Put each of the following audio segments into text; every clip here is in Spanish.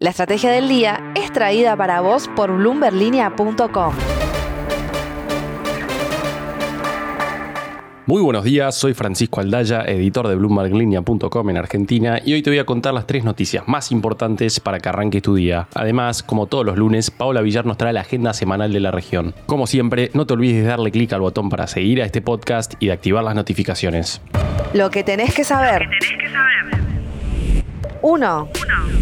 La estrategia del día es traída para vos por bloomberlinia.com. Muy buenos días, soy Francisco Aldaya, editor de BloombergLinea.com en Argentina y hoy te voy a contar las tres noticias más importantes para que arranques tu día. Además, como todos los lunes, Paula Villar nos trae la agenda semanal de la región. Como siempre, no te olvides de darle clic al botón para seguir a este podcast y de activar las notificaciones. Lo que tenés que saber. 1.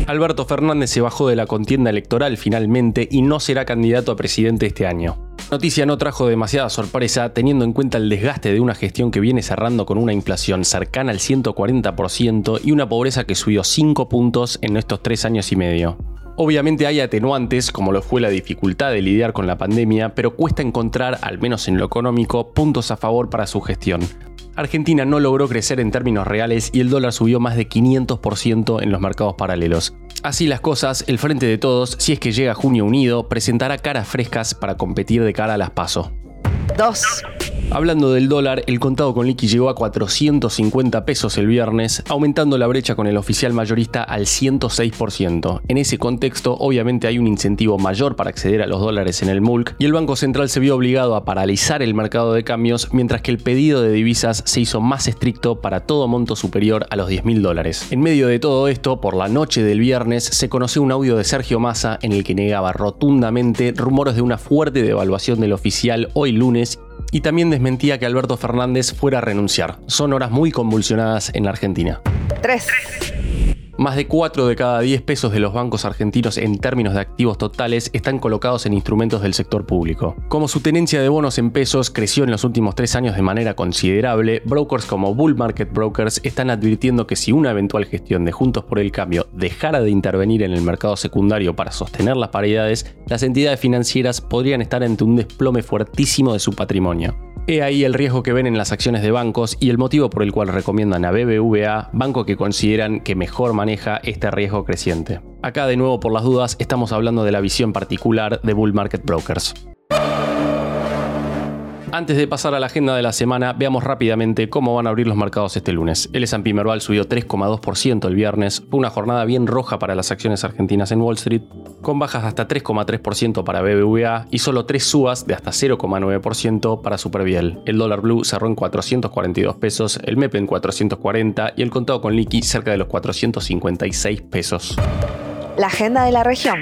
Alberto Fernández se bajó de la contienda electoral finalmente y no será candidato a presidente este año. Noticia no trajo demasiada sorpresa teniendo en cuenta el desgaste de una gestión que viene cerrando con una inflación cercana al 140% y una pobreza que subió 5 puntos en estos 3 años y medio. Obviamente hay atenuantes, como lo fue la dificultad de lidiar con la pandemia, pero cuesta encontrar, al menos en lo económico, puntos a favor para su gestión. Argentina no logró crecer en términos reales y el dólar subió más de 500% en los mercados paralelos. Así las cosas, el Frente de Todos, si es que llega Junio Unido, presentará caras frescas para competir de cara a las PASO. 2. Hablando del dólar, el contado con liqui llegó a 450 pesos el viernes, aumentando la brecha con el oficial mayorista al 106%. En ese contexto, obviamente hay un incentivo mayor para acceder a los dólares en el MULC y el Banco Central se vio obligado a paralizar el mercado de cambios mientras que el pedido de divisas se hizo más estricto para todo monto superior a los 10 mil dólares. En medio de todo esto, por la noche del viernes, se conoció un audio de Sergio Massa en el que negaba rotundamente rumores de una fuerte devaluación del oficial hoy lunes y también desmentía que Alberto Fernández fuera a renunciar. Son horas muy convulsionadas en la Argentina. 3. Más de 4 de cada 10 pesos de los bancos argentinos en términos de activos totales están colocados en instrumentos del sector público. Como su tenencia de bonos en pesos creció en los últimos 3 años de manera considerable, brokers como Bull Market Brokers están advirtiendo que si una eventual gestión de Juntos por el Cambio dejara de intervenir en el mercado secundario para sostener las paridades, las entidades financieras podrían estar ante un desplome fuertísimo de su patrimonio. He ahí el riesgo que ven en las acciones de bancos y el motivo por el cual recomiendan a BBVA, banco que consideran que mejor maneja este riesgo creciente. Acá de nuevo por las dudas estamos hablando de la visión particular de Bull Market Brokers. Antes de pasar a la agenda de la semana, veamos rápidamente cómo van a abrir los mercados este lunes. El S&P Merval subió 3,2% el viernes, fue una jornada bien roja para las acciones argentinas en Wall Street, con bajas de hasta 3,3% para BBVA y solo 3 subas de hasta 0,9% para Superviel. El dólar blue cerró en 442 pesos, el MEP en 440 y el contado con liqui cerca de los 456 pesos. La agenda de la región.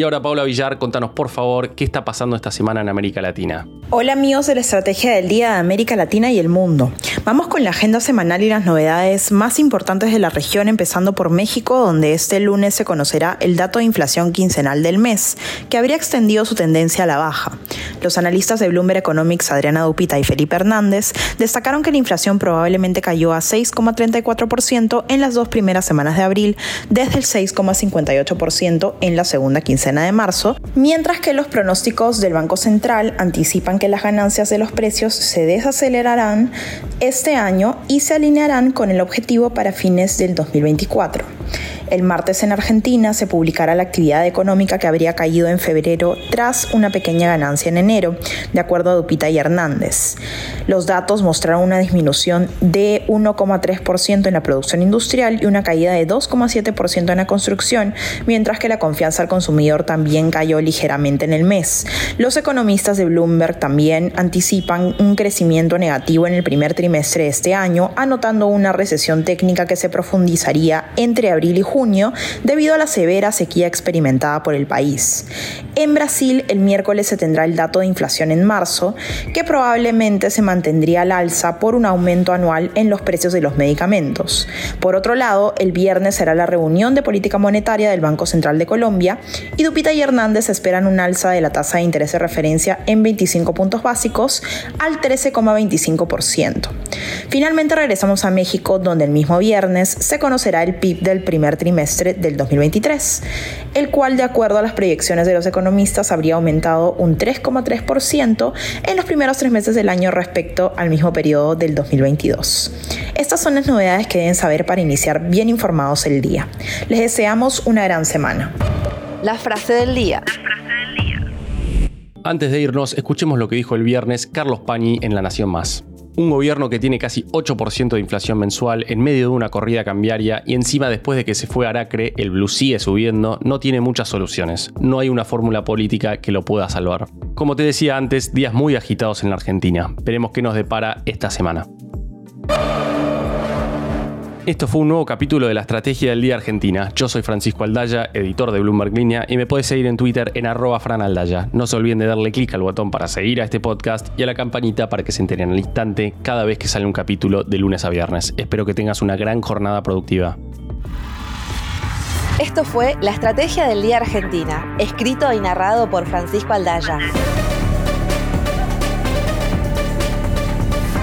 Y ahora Paula Villar, contanos por favor qué está pasando esta semana en América Latina. Hola amigos de la Estrategia del Día de América Latina y el Mundo. Vamos con la agenda semanal y las novedades más importantes de la región, empezando por México, donde este lunes se conocerá el dato de inflación quincenal del mes, que habría extendido su tendencia a la baja. Los analistas de Bloomberg Economics, Adriana Dupita y Felipe Hernández, destacaron que la inflación probablemente cayó a 6,34% en las dos primeras semanas de abril, desde el 6,58% en la segunda quincena de marzo, mientras que los pronósticos del Banco Central anticipan que las ganancias de los precios se desacelerarán este año y se alinearán con el objetivo para fines del 2024. El martes en Argentina se publicará la actividad económica que habría caído en febrero tras una pequeña ganancia en enero, de acuerdo a Dupita y Hernández. Los datos mostraron una disminución de 1,3% en la producción industrial y una caída de 2,7% en la construcción, mientras que la confianza al consumidor también cayó ligeramente en el mes. Los economistas de Bloomberg también anticipan un crecimiento negativo en el primer trimestre de este año, anotando una recesión técnica que se profundizaría entre abril y junio debido a la severa sequía experimentada por el país. En Brasil, el miércoles se tendrá el dato de inflación en marzo, que probablemente se mantendría al alza por un aumento anual en los precios de los medicamentos. Por otro lado, el viernes será la reunión de política monetaria del Banco Central de Colombia y Dupita y Hernández esperan un alza de la tasa de interés de referencia en 25 puntos básicos al 13,25%. Finalmente regresamos a México, donde el mismo viernes se conocerá el PIB del primer trimestre del 2023, el cual, de acuerdo a las proyecciones de los economistas, habría aumentado un 3,3% en los primeros tres meses del año respecto al mismo periodo del 2022. Estas son las novedades que deben saber para iniciar bien informados el día. Les deseamos una gran semana. La frase del día. Antes de irnos, escuchemos lo que dijo el viernes Carlos Pañi en La Nación Más. Un gobierno que tiene casi 8% de inflación mensual en medio de una corrida cambiaria y encima después de que se fue Aracre, el blue sigue subiendo, no tiene muchas soluciones. No hay una fórmula política que lo pueda salvar. Como te decía antes, días muy agitados en la Argentina. Veremos qué nos depara esta semana. Esto fue un nuevo capítulo de la Estrategia del Día Argentina. Yo soy Francisco Aldaya, editor de Bloomberg Línea, y me puedes seguir en Twitter en arroba franaldaya. No se olviden de darle clic al botón para seguir a este podcast y a la campanita para que se enteren al instante cada vez que sale un capítulo de lunes a viernes. Espero que tengas una gran jornada productiva. Esto fue La Estrategia del Día Argentina, escrito y narrado por Francisco Aldaya.